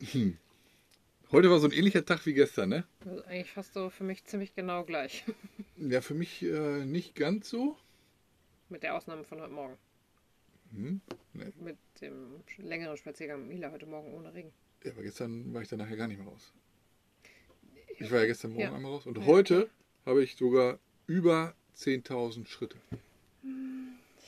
Hm. Heute war so ein ähnlicher Tag wie gestern, ne? Das ist eigentlich fast so für mich ziemlich genau gleich. Ja, für mich äh, nicht ganz so. Mit der Ausnahme von heute Morgen. Hm? Nee. Mit dem längeren Spaziergang mit Mila heute Morgen ohne Regen. Ja, aber gestern war ich dann nachher gar nicht mehr raus. Ich war ja gestern Morgen Ja. einmal raus und Ja. heute habe ich sogar über 10.000 Schritte.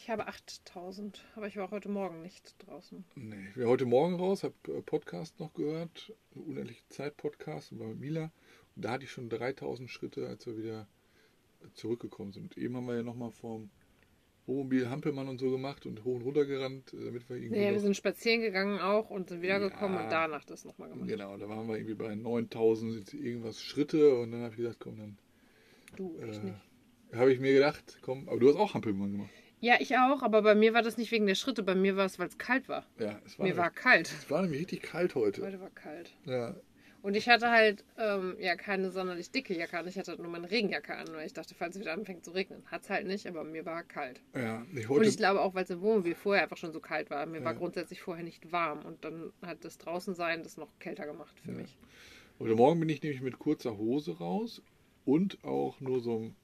Ich habe 8000, aber ich war heute Morgen nicht draußen. Nee, ich bin heute Morgen raus, habe äh, Podcast noch gehört, unendliche Zeit Podcast und war mit Mila. Und da hatte ich schon 3000 Schritte, als wir wieder zurückgekommen sind. Und eben haben wir ja nochmal vom Wohnmobil Hampelmann und so gemacht und hoch und runter gerannt, äh, damit wir irgendwie. Nee, wir sind spazieren gegangen auch und sind wiedergekommen Ja. und danach das nochmal gemacht. Genau, da waren wir irgendwie bei 9000 irgendwas Schritte und dann habe ich gesagt, komm, dann Du, ich äh, nicht. habe ich mir gedacht, komm, aber du hast auch Hampelmann gemacht. Ja, ich auch, aber bei mir war das nicht wegen der Schritte, bei mir war es, weil es kalt war. Ja, es war, Mir war kalt. es war nämlich richtig kalt heute. Heute war kalt. Ja, Und ich hatte halt ähm, ja keine sonderlich dicke Jacke an. Ich hatte halt nur meine Regenjacke an, weil ich dachte, falls es wieder anfängt zu regnen. Hat es halt nicht, aber mir war kalt. ja, ich Und ich glaube auch, weil es im Wohnmobil vorher einfach schon so kalt war. Mir war Ja. grundsätzlich vorher nicht warm. Und dann hat das Draußensein das noch kälter gemacht für Ja. mich. Heute Morgen bin ich nämlich mit kurzer Hose raus und auch nur so einem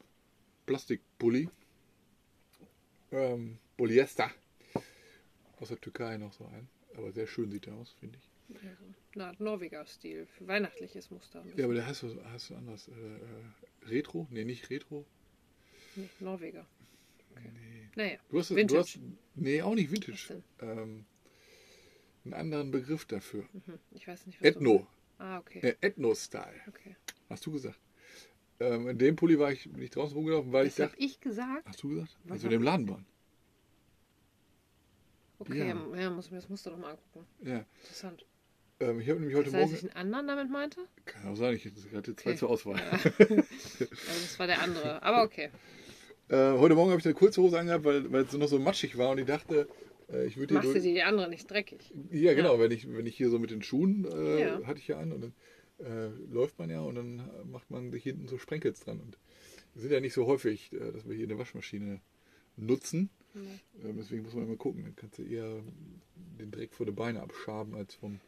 Plastikpulli. Ähm, Polyester. Aus der Türkei noch so ein. Aber sehr schön sieht der aus, finde ich. Also, eine Art Norweger-Stil. Für weihnachtliches Muster. Ja, aber der heißt so, heißt so anders. Äh, äh, Retro? Nee, nicht Retro. Nee, Norweger. Nee. Naja. Du hast, Vintage. Du hast, nee, auch nicht Vintage. Ähm, einen anderen Begriff dafür. Mhm. Ich weiß nicht, was Ethno. Ah, okay. Äh, Ethno-Style. okay. Hast du gesagt. Ähm, in dem Pulli war ich nicht draußen rumgelaufen, weil Das ich habe dachte. ich gesagt. Hast du gesagt? Was Als wir hab in dem Laden waren. Okay, Ja. ja, muss, das musst du doch mal angucken. Ja. Interessant. Ähm, ich habe nämlich heute Das heißt, Morgen. ich einen anderen damit meinte? Kann auch sein, ich hatte zwei Okay. zur Auswahl. Ja. also das war der andere. Aber okay. Äh, heute Morgen habe ich eine kurze Hose angehabt, weil, weil es noch so matschig war und ich dachte, äh, ich würde Machst du die, die andere nicht dreckig? Ja, genau, wenn ich, wenn ich hier so mit den Schuhen äh, Ja. hatte ich ja an und dann äh, läuft man ja und dann macht man sich hinten so Sprenkels dran. Und wir sind ja nicht so häufig, äh, dass wir hier eine Waschmaschine nutzen. Nee. Ähm, deswegen muss man immer gucken. Dann kannst du eher den Dreck vor die Beine abschaben als vom,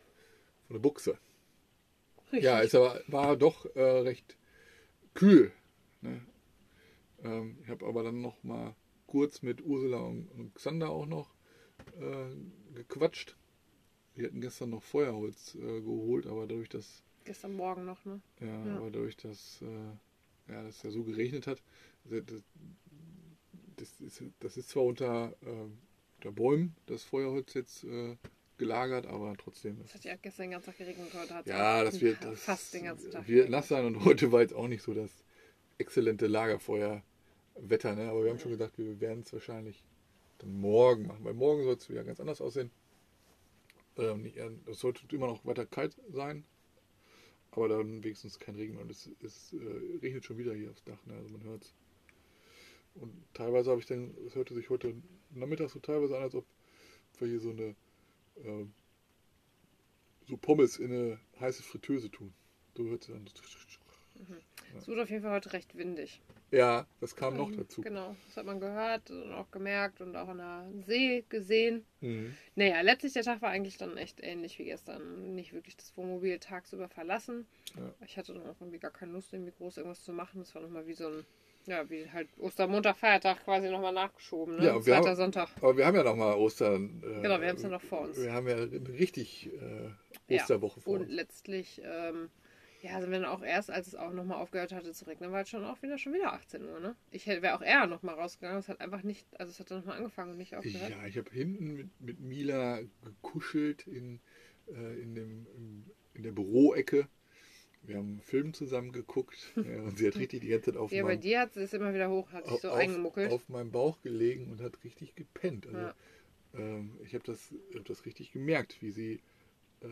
von der Buchse. Richtig. Ja, es aber, war doch äh, recht kühl. Ne? Ähm, ich habe aber dann noch mal kurz mit Ursula und, und Xander auch noch äh, gequatscht. Wir hatten gestern noch Feuerholz äh, geholt, aber dadurch, dass Gestern Morgen noch, ne? ja, Ja. aber dadurch, dass äh, ja, dass ja so geregnet hat, das, das, ist, das ist zwar unter, äh, unter Bäumen das Feuerholz jetzt äh, gelagert, aber trotzdem. Es hat ja gestern den ganzen Tag geregnet und heute hat Ja, das wird das fast den ganzen Tag. wird nass sein und heute war jetzt auch nicht so das exzellente Lagerfeuerwetter, ne? Aber wir haben schon gesagt, wir werden es wahrscheinlich dann morgen machen, weil morgen soll es wieder ganz anders aussehen. Ähm, nicht, es sollte immer noch weiter kalt sein, aber dann wenigstens kein Regen mehr. Und es, es äh, regnet schon wieder hier aufs Dach, ne? Also man hört es. Und teilweise habe ich dann, es hörte sich heute Nachmittag so teilweise an, als ob wir hier so eine äh, so Pommes in eine heiße Fritteuse tun. So hört sich an. Es wurde auf jeden Fall heute recht windig. Ja, das kam noch dazu. Genau, das hat man gehört und auch gemerkt und auch an der See gesehen. Mhm. Naja, letztlich der Tag war eigentlich dann echt ähnlich wie gestern. Nicht wirklich das Wohnmobil tagsüber verlassen. Ja. Ich hatte dann auch irgendwie gar keine Lust, irgendwie groß irgendwas zu machen. Das war nochmal wie so ein, ja, wie halt Ostermontag, Feiertag quasi nochmal nachgeschoben. Ne? Ja, und wir Zweiter haben- Sonntag. Aber wir haben ja noch mal Ostern. Äh, Genau, wir haben es ja noch vor uns. Wir haben ja richtig äh, Ja, Osterwoche vor Und uns. letztlich, ähm, ja, wir dann auch erst, als es auch nochmal aufgehört hatte zu regnen, war es schon auch wieder schon wieder 18 Uhr, ne? Ich wäre auch eher nochmal rausgegangen. Es hat einfach nicht, also es hat dann nochmal angefangen und nicht aufgehört. Ja, ich habe hinten mit, mit Mila gekuschelt in, äh, in, dem, in der Büroecke. Wir haben einen Film zusammen geguckt ja, und sie hat richtig die ganze Zeit auf, Ja, bei meinem, dir hat es immer wieder hoch, hat sich so auf, eingemuckelt. auf meinem Bauch gelegen und hat richtig gepennt. Also, Ja. ähm, ich habe das, hab das richtig gemerkt, wie sie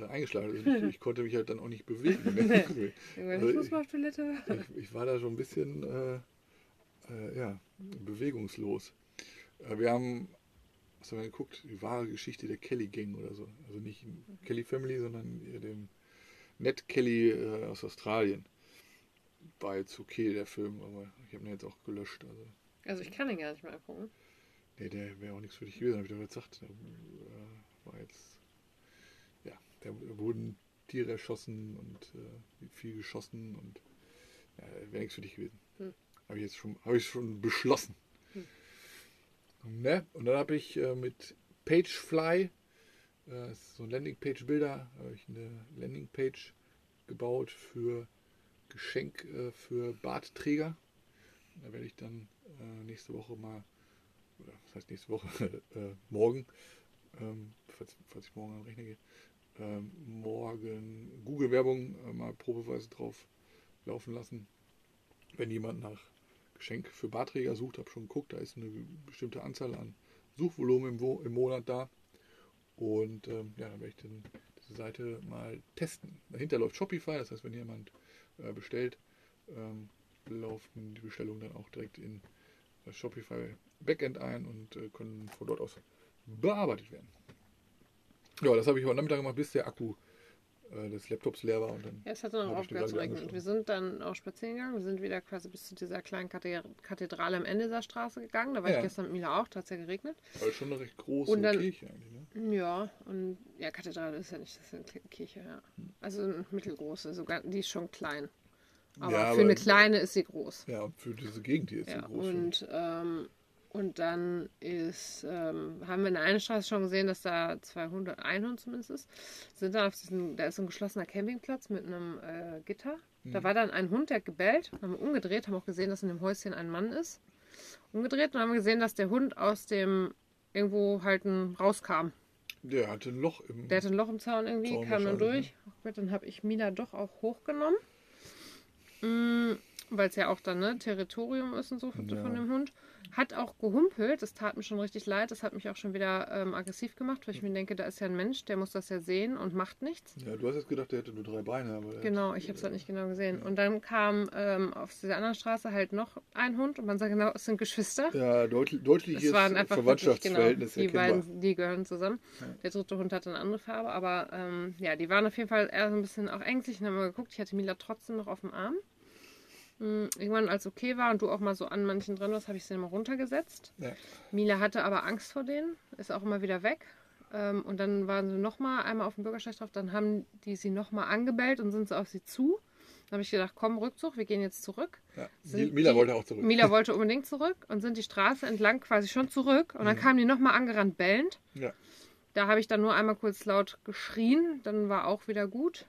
äh, eingeschlafen ist. Ich, ich konnte mich halt dann auch nicht bewegen. Ne? Also ich muss ich- mal auf Toilette. ich, ich war da schon ein bisschen äh, äh, ja, bewegungslos. Äh, wir haben, was haben wir geguckt? Die wahre Geschichte der Kelly Gang oder so. Also nicht Kelly Family, sondern dem Ned Kelly äh, aus Australien. War jetzt okay, der Film, aber ich habe ihn jetzt auch gelöscht. Also, Also ich kann den gar nicht mehr angucken. Nee, der wäre auch nichts für dich gewesen, habe ich doch gesagt. Da äh, war jetzt, da wurden Tiere erschossen und äh, viel geschossen und ja, wäre nichts für dich gewesen. Hm. Habe ich jetzt schon, habe ich schon beschlossen. Hm. Ne? Und dann habe ich äh, mit Pagefly, äh, so ein Landingpage-Bilder, habe ich eine Landingpage gebaut für Geschenk äh, für Bartträger. Da werde ich dann äh, nächste Woche mal, oder was heißt nächste Woche, äh, morgen, ähm, falls, falls ich morgen den Rechner gehe, morgen Google-Werbung äh, mal probeweise drauf laufen lassen. Wenn jemand nach Geschenk für Barträger sucht, habe schon geguckt, da ist eine bestimmte Anzahl an Suchvolumen im, Wo im Monat da. Und ähm, ja, dann werde ich dann diese Seite mal testen. Dahinter läuft Shopify, das heißt, wenn jemand äh, bestellt, ähm, laufen die Bestellungen dann auch direkt in das Shopify Backend ein und äh, können von dort aus bearbeitet werden. Ja, das habe ich heute Nachmittag gemacht, bis der Akku äh, des Laptops leer war. Und dann Ja, es hat dann auch aufgehört zu regnen. Und wir sind dann auch spazieren gegangen. Wir sind wieder quasi bis zu dieser kleinen Kathe- Kathedrale am Ende dieser Straße gegangen. Da war Ja. ich gestern mit Mila auch, da hat es ja geregnet. das schon eine recht große dann- Kirche eigentlich. Ne? Ja, und ja, Kathedrale ist ja nicht, das ist eine Kirche, ja. Also eine mittelgroße, sogar, die ist schon klein. Aber Ja, für aber- eine kleine ist sie groß. Ja, für diese Gegend hier ist Ja, so groß. und, ähm, und dann ist, ähm, haben wir in der einen Straße schon gesehen, dass da zwei Hunde, ein Hund zumindest ist, sind dann auf diesen, da ist so ein geschlossener Campingplatz mit einem äh, Gitter. Da Mhm. war dann ein Hund, der hat gebellt, haben wir umgedreht, haben auch gesehen, dass in dem Häuschen ein Mann ist. Umgedreht und haben gesehen, dass der Hund aus dem irgendwo halt ein- rauskam. Der hatte ein Loch im. Der hatte ein Loch im Zaun irgendwie, Zaun kam dann durch. Gott, dann habe ich Mina doch auch hochgenommen. Mm, Weil es ja auch dann ne, Territorium ist und so von, Ja. von dem Hund. Hat auch gehumpelt, das tat mir schon richtig leid. Das hat mich auch schon wieder ähm, aggressiv gemacht, weil ich mir denke, da ist ja ein Mensch, der muss das ja sehen und macht nichts. ja, du hast jetzt gedacht, der hätte nur drei Beine. Aber Genau, ich habe es halt nicht genau gesehen. Und dann kam ähm, auf dieser anderen Straße halt noch ein Hund und man sagt genau, es sind Geschwister. Ja, deutlich, deutliches Es waren einfach Verwandtschaftsverhältnis genau, die erkennbar. beiden, die gehören zusammen. Der dritte Hund hatte eine andere Farbe, aber ähm, ja, die waren auf jeden Fall eher so ein bisschen auch ängstlich und haben mal geguckt. Ich hatte Mila trotzdem noch auf dem Arm. Mm, Irgendwann, als okay war und du auch mal so an manchen dran warst, habe ich sie mal runtergesetzt. Ja. Mila hatte aber Angst vor denen, ist auch immer wieder weg. Ähm, und dann waren sie nochmal einmal auf dem Bürgersteig drauf, dann haben die sie nochmal angebellt und sind sie auf sie zu. Dann habe ich gedacht, komm, Rückzug, wir gehen jetzt zurück. Ja. Mila die- wollte auch zurück. Mila wollte unbedingt zurück und sind die Straße entlang quasi schon zurück. Und dann kamen die nochmal angerannt bellend. Ja. Da habe ich dann nur einmal kurz laut geschrien, dann war auch wieder gut.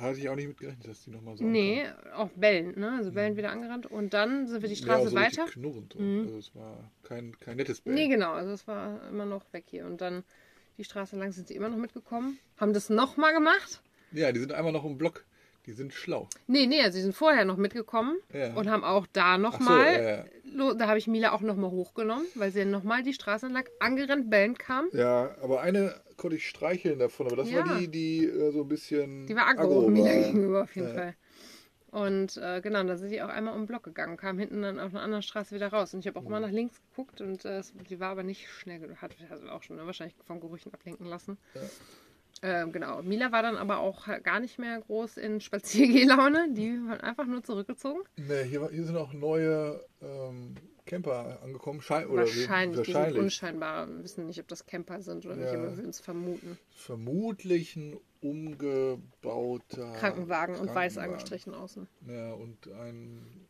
Hatte ich auch nicht mitgerechnet, dass die nochmal so Nee, auch bellend, ne? Also bellend wieder angerannt. Und dann sind wir die ankamen. Straße ja, so weiter. Knurrend. Mhm. Also es war kein, kein nettes Bild. Nee, genau, also es war immer noch weg hier. Und dann die Straße lang sind sie immer noch mitgekommen. Haben das nochmal gemacht? Ja, die sind einmal noch im Block. Die sind schlau. Nee, nee, also sie sind vorher noch mitgekommen Ja. und haben auch da Ach so, nochmal, ja, ja. da habe ich Mila auch nochmal hochgenommen, weil sie nochmal die Straße entlang angerannt bellend kam. Ja, aber eine konnte ich streicheln davon, aber das Ja. war die, die äh, so ein bisschen. Die war aggro, Mila war. gegenüber auf jeden Ja. Fall. Und äh, genau, da sind die auch einmal um den Block gegangen, kam hinten dann auf einer anderen Straße wieder raus. Und ich habe auch Mhm. immer nach links geguckt und äh, die war aber nicht schnell genug. Hat also auch schon ne, wahrscheinlich vom Gerüchen ablenken lassen. Ähm, genau. Mila war dann aber auch halt gar nicht mehr groß in Spaziergehlaune. Die waren einfach nur zurückgezogen. Nee, hier, hier sind auch neue ähm, Camper angekommen. Schein, oder wahrscheinlich, die wahrscheinlich. unscheinbar. Wir wissen nicht, ob das Camper sind oder nicht, Ja. aber wir würden es vermuten. Vermutlich ein umgebauter Krankenwagen und weiß angestrichen außen. Ja, und ein,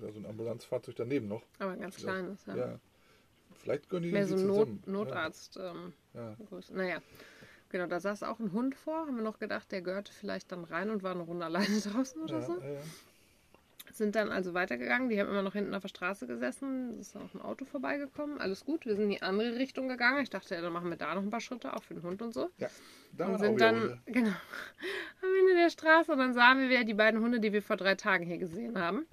ja, so ein Ambulanzfahrzeug daneben noch. Aber ein ganz Ja. kleines, ja. Ja. Vielleicht können die Mehr so Not. Notarzt. Ähm, Ja. Naja, genau, da saß auch ein Hund vor. Haben wir noch gedacht, der gehörte vielleicht dann rein und war eine Runde alleine draußen Ja, oder so. ja, ja. Sind dann also weitergegangen. Die haben immer noch hinten auf der Straße gesessen. Es ist auch ein Auto vorbeigekommen. Alles gut. Wir sind in die andere Richtung gegangen. Ich dachte, ja, dann machen wir da noch ein paar Schritte, auch für den Hund und so. ja. Da und sind dann, Hunde. genau, am Ende der Straße. Und dann sahen wir wieder die beiden Hunde, die wir vor drei Tagen hier gesehen haben.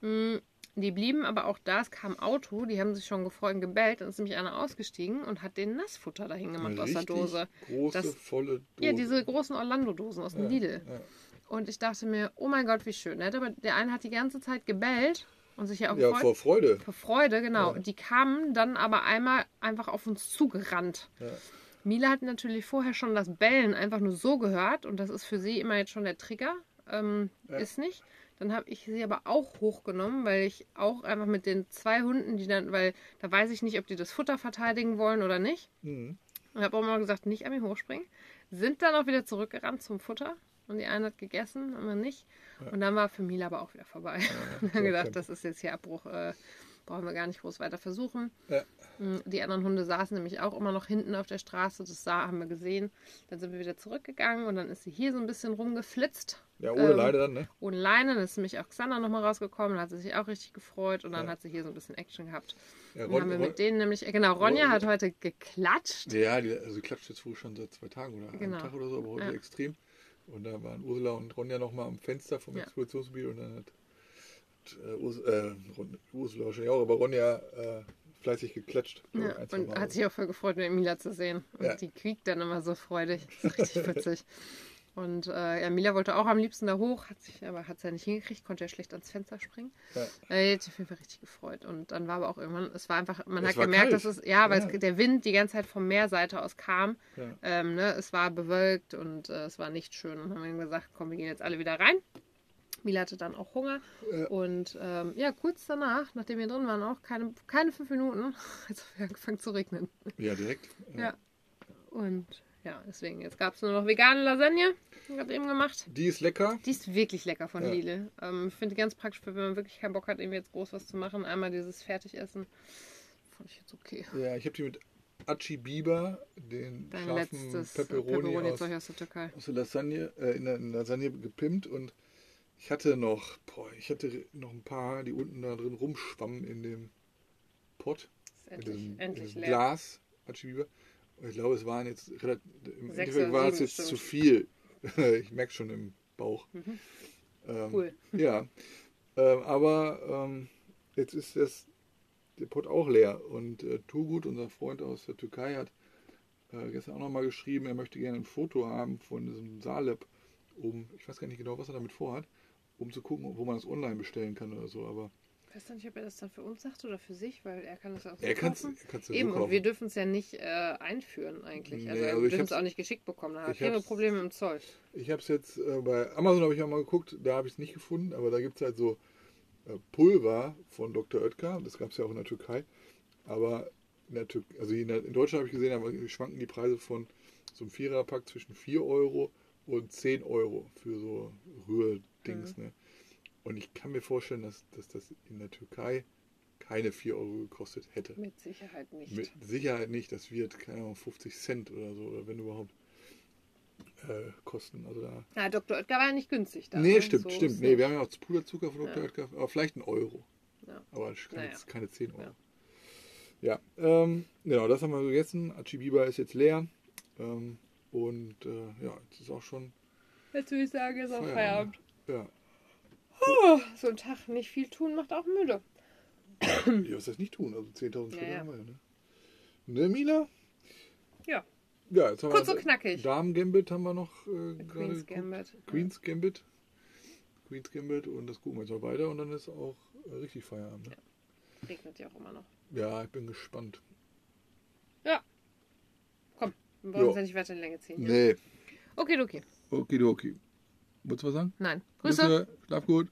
Mhm. Mm, Die blieben aber auch da. Es kam Auto. Die haben sich schon gefreut und gebellt. Dann ist nämlich einer ausgestiegen und hat den Nassfutter dahin gemacht aus der Dose. Große, Das- volle Dose. Ja, diese großen Orlando-Dosen aus dem Ja, Lidl. ja. Und ich dachte mir, oh mein Gott, wie schön. Der, hat aber, der eine hat die ganze Zeit gebellt und sich ja auch Ja, gefreut. vor Freude. Vor Freude, genau. Ja. Die kamen dann aber einmal einfach auf uns zugerannt. Ja. Mila hat natürlich vorher schon das Bellen einfach nur so gehört und das ist für sie immer jetzt schon der Trigger. Ähm, Ja. Ist nicht. Dann habe ich sie aber auch hochgenommen, weil ich auch einfach mit den zwei Hunden, die dann, weil da weiß ich nicht, ob die das Futter verteidigen wollen oder nicht. Mhm. Und habe auch mal gesagt, nicht an mir hochspringen. Sind dann auch wieder zurückgerannt zum Futter. Und die eine hat gegessen, und man nicht. Ja. Und dann war für Mila aber auch wieder vorbei. und klar, dann gedacht, das ist jetzt hier Abbruch. Äh, brauchen wir gar nicht groß weiter versuchen. Ja. Mm, Die anderen Hunde saßen nämlich auch immer noch hinten auf der Straße. Das sah, haben wir gesehen. Dann sind wir wieder zurückgegangen und dann ist sie hier so ein bisschen rumgeflitzt. Ja, ohne Ähm, Leide dann, ne? Ohne Leine. Dann ist nämlich auch Xander nochmal rausgekommen. Hat sie sich auch richtig gefreut. Und dann Ja. hat sie hier so ein bisschen Action gehabt. Ja, Dann haben wir mit denen nämlich, äh, genau, Ronja Ron- hat heute geklatscht. Ja, die, also die klatscht jetzt wohl schon seit zwei Tagen oder Genau. einem Tag oder so, aber heute Ja. extrem. Und da waren Ursula und Ronja nochmal am Fenster vom Ja. Expositionsgebiet und dann hat, hat äh, Urs, äh, Ron, Ursula wahrscheinlich auch, aber Ronja äh, fleißig geklatscht. Ja, zwei und Mal. hat sich auch voll gefreut, mit Mila zu sehen. Und Ja. die quiekt dann immer so freudig. Das ist richtig witzig. Und äh, ja, Mila wollte auch am liebsten da hoch, hat sich, aber hat es ja nicht hingekriegt, konnte ja schlecht ans Fenster springen. Ja. Äh, die hat sich auf jeden Fall richtig gefreut. Und dann war aber auch irgendwann, es war einfach, man Es hat gemerkt, kalt. dass es, ja, weil Ja. Es, der Wind die ganze Zeit vom Meerseite aus kam. Ja. Ähm, ne, es war bewölkt und äh, es war nicht schön. Und dann haben wir gesagt, komm, wir gehen jetzt alle wieder rein. Mila hatte dann auch Hunger. Ja. Und ähm, ja, kurz danach, nachdem wir drin waren, auch keine, keine fünf Minuten, hat es angefangen zu regnen. Ja, direkt. Ja. Und ja, deswegen, jetzt gab es nur noch vegane Lasagne. Hat eben gemacht. Die ist lecker. Die ist wirklich lecker von Ja. Lidl. Ähm, ich finde die ganz praktisch, wenn man wirklich keinen Bock hat, irgendwie jetzt groß was zu machen. Einmal dieses Fertigessen. Fand ich jetzt okay. Ja, ich habe die mit Achi Biber, den Dein scharfen äh, Pepperoni, aus, Pepperoni-Zeug aus der Türkei. aus der Lasagne, äh, in der Lasagne gepimpt und ich hatte noch, boah, ich hatte noch ein paar, die unten da drin rumschwammen in dem Pot, Ist in endlich, diesem, endlich in leer. Glas, Achi Biber. Ich glaube, es waren jetzt relativ, im Sechs Endeffekt war es jetzt bestimmt. zu viel. ich merke schon im Bauch. Mhm. Ähm, Cool. Ja, ähm, aber ähm, jetzt ist das, der Pot auch leer und äh, Turgut, unser Freund aus der Türkei, hat äh, gestern auch nochmal geschrieben, er möchte gerne ein Foto haben von diesem Saalab, um, ich weiß gar nicht genau, was er damit vorhat, um zu gucken, wo man das online bestellen kann oder so, aber Ich weiß nicht, ob er das dann für uns sagt oder für sich, weil er kann das auch so er kann es kaufen. so Eben, und wir dürfen es ja nicht äh, einführen eigentlich. Also Nee, wir also ich dürfen es auch nicht geschickt bekommen. Da wir hab's- Probleme im Zoll. Ich habe es jetzt äh, bei Amazon habe ich auch mal geguckt, da habe ich es nicht gefunden, aber da gibt es halt so äh, Pulver von Dr. Oetker, das gab es ja auch in der Türkei, aber in, der Tür also in, der, in Deutschland habe ich gesehen, aber schwanken die Preise von so einem Viererpack zwischen 4 Euro und 10 Euro für so Rührdings. Ne? Und ich kann mir vorstellen, dass, dass das in der Türkei keine 4 Euro gekostet hätte. Mit Sicherheit nicht. Mit Sicherheit nicht, das wird, keine Ahnung, 50 Cent oder so, oder wenn überhaupt, äh, kosten. Also da Ja, Dr. Oetker war ja nicht günstig da. nee, ne? stimmt, So stimmt. Nee, wir haben ja auch Puderzucker von Dr. Ja. Oetker, aber vielleicht ein Euro. Ja. Aber keine, Naja. keine 10 Euro. Ja. Ja, ähm, genau, das haben wir gegessen. Achibiba ist jetzt leer. Ähm, und äh, ja, jetzt ist auch schon Jetzt würde ich sagen, ist auch Feierabend. Feierabend. Ja, Oh, so ein Tag nicht viel tun macht auch müde. ja was das nicht tun? Also 10.000 Schritte Ja, ja. haben wir ja, ne? Ne, Mila? Ja. Ja, jetzt haben Kurz wir und knackig. Damen Gambit haben wir noch äh, Queen's geguckt. Gambit. Queen's Gambit. Queen's Gambit und das gucken wir jetzt noch weiter und dann ist auch äh, richtig Feierabend. Ne? Regnet ja auch immer noch. Ja, ich bin gespannt. Komm, wir wollen uns ja nicht weiter in Länge ziehen. Nee. Okay, okay. Okidoki. Wolltest du was sagen? Nein. Grüße. Schlaf gut.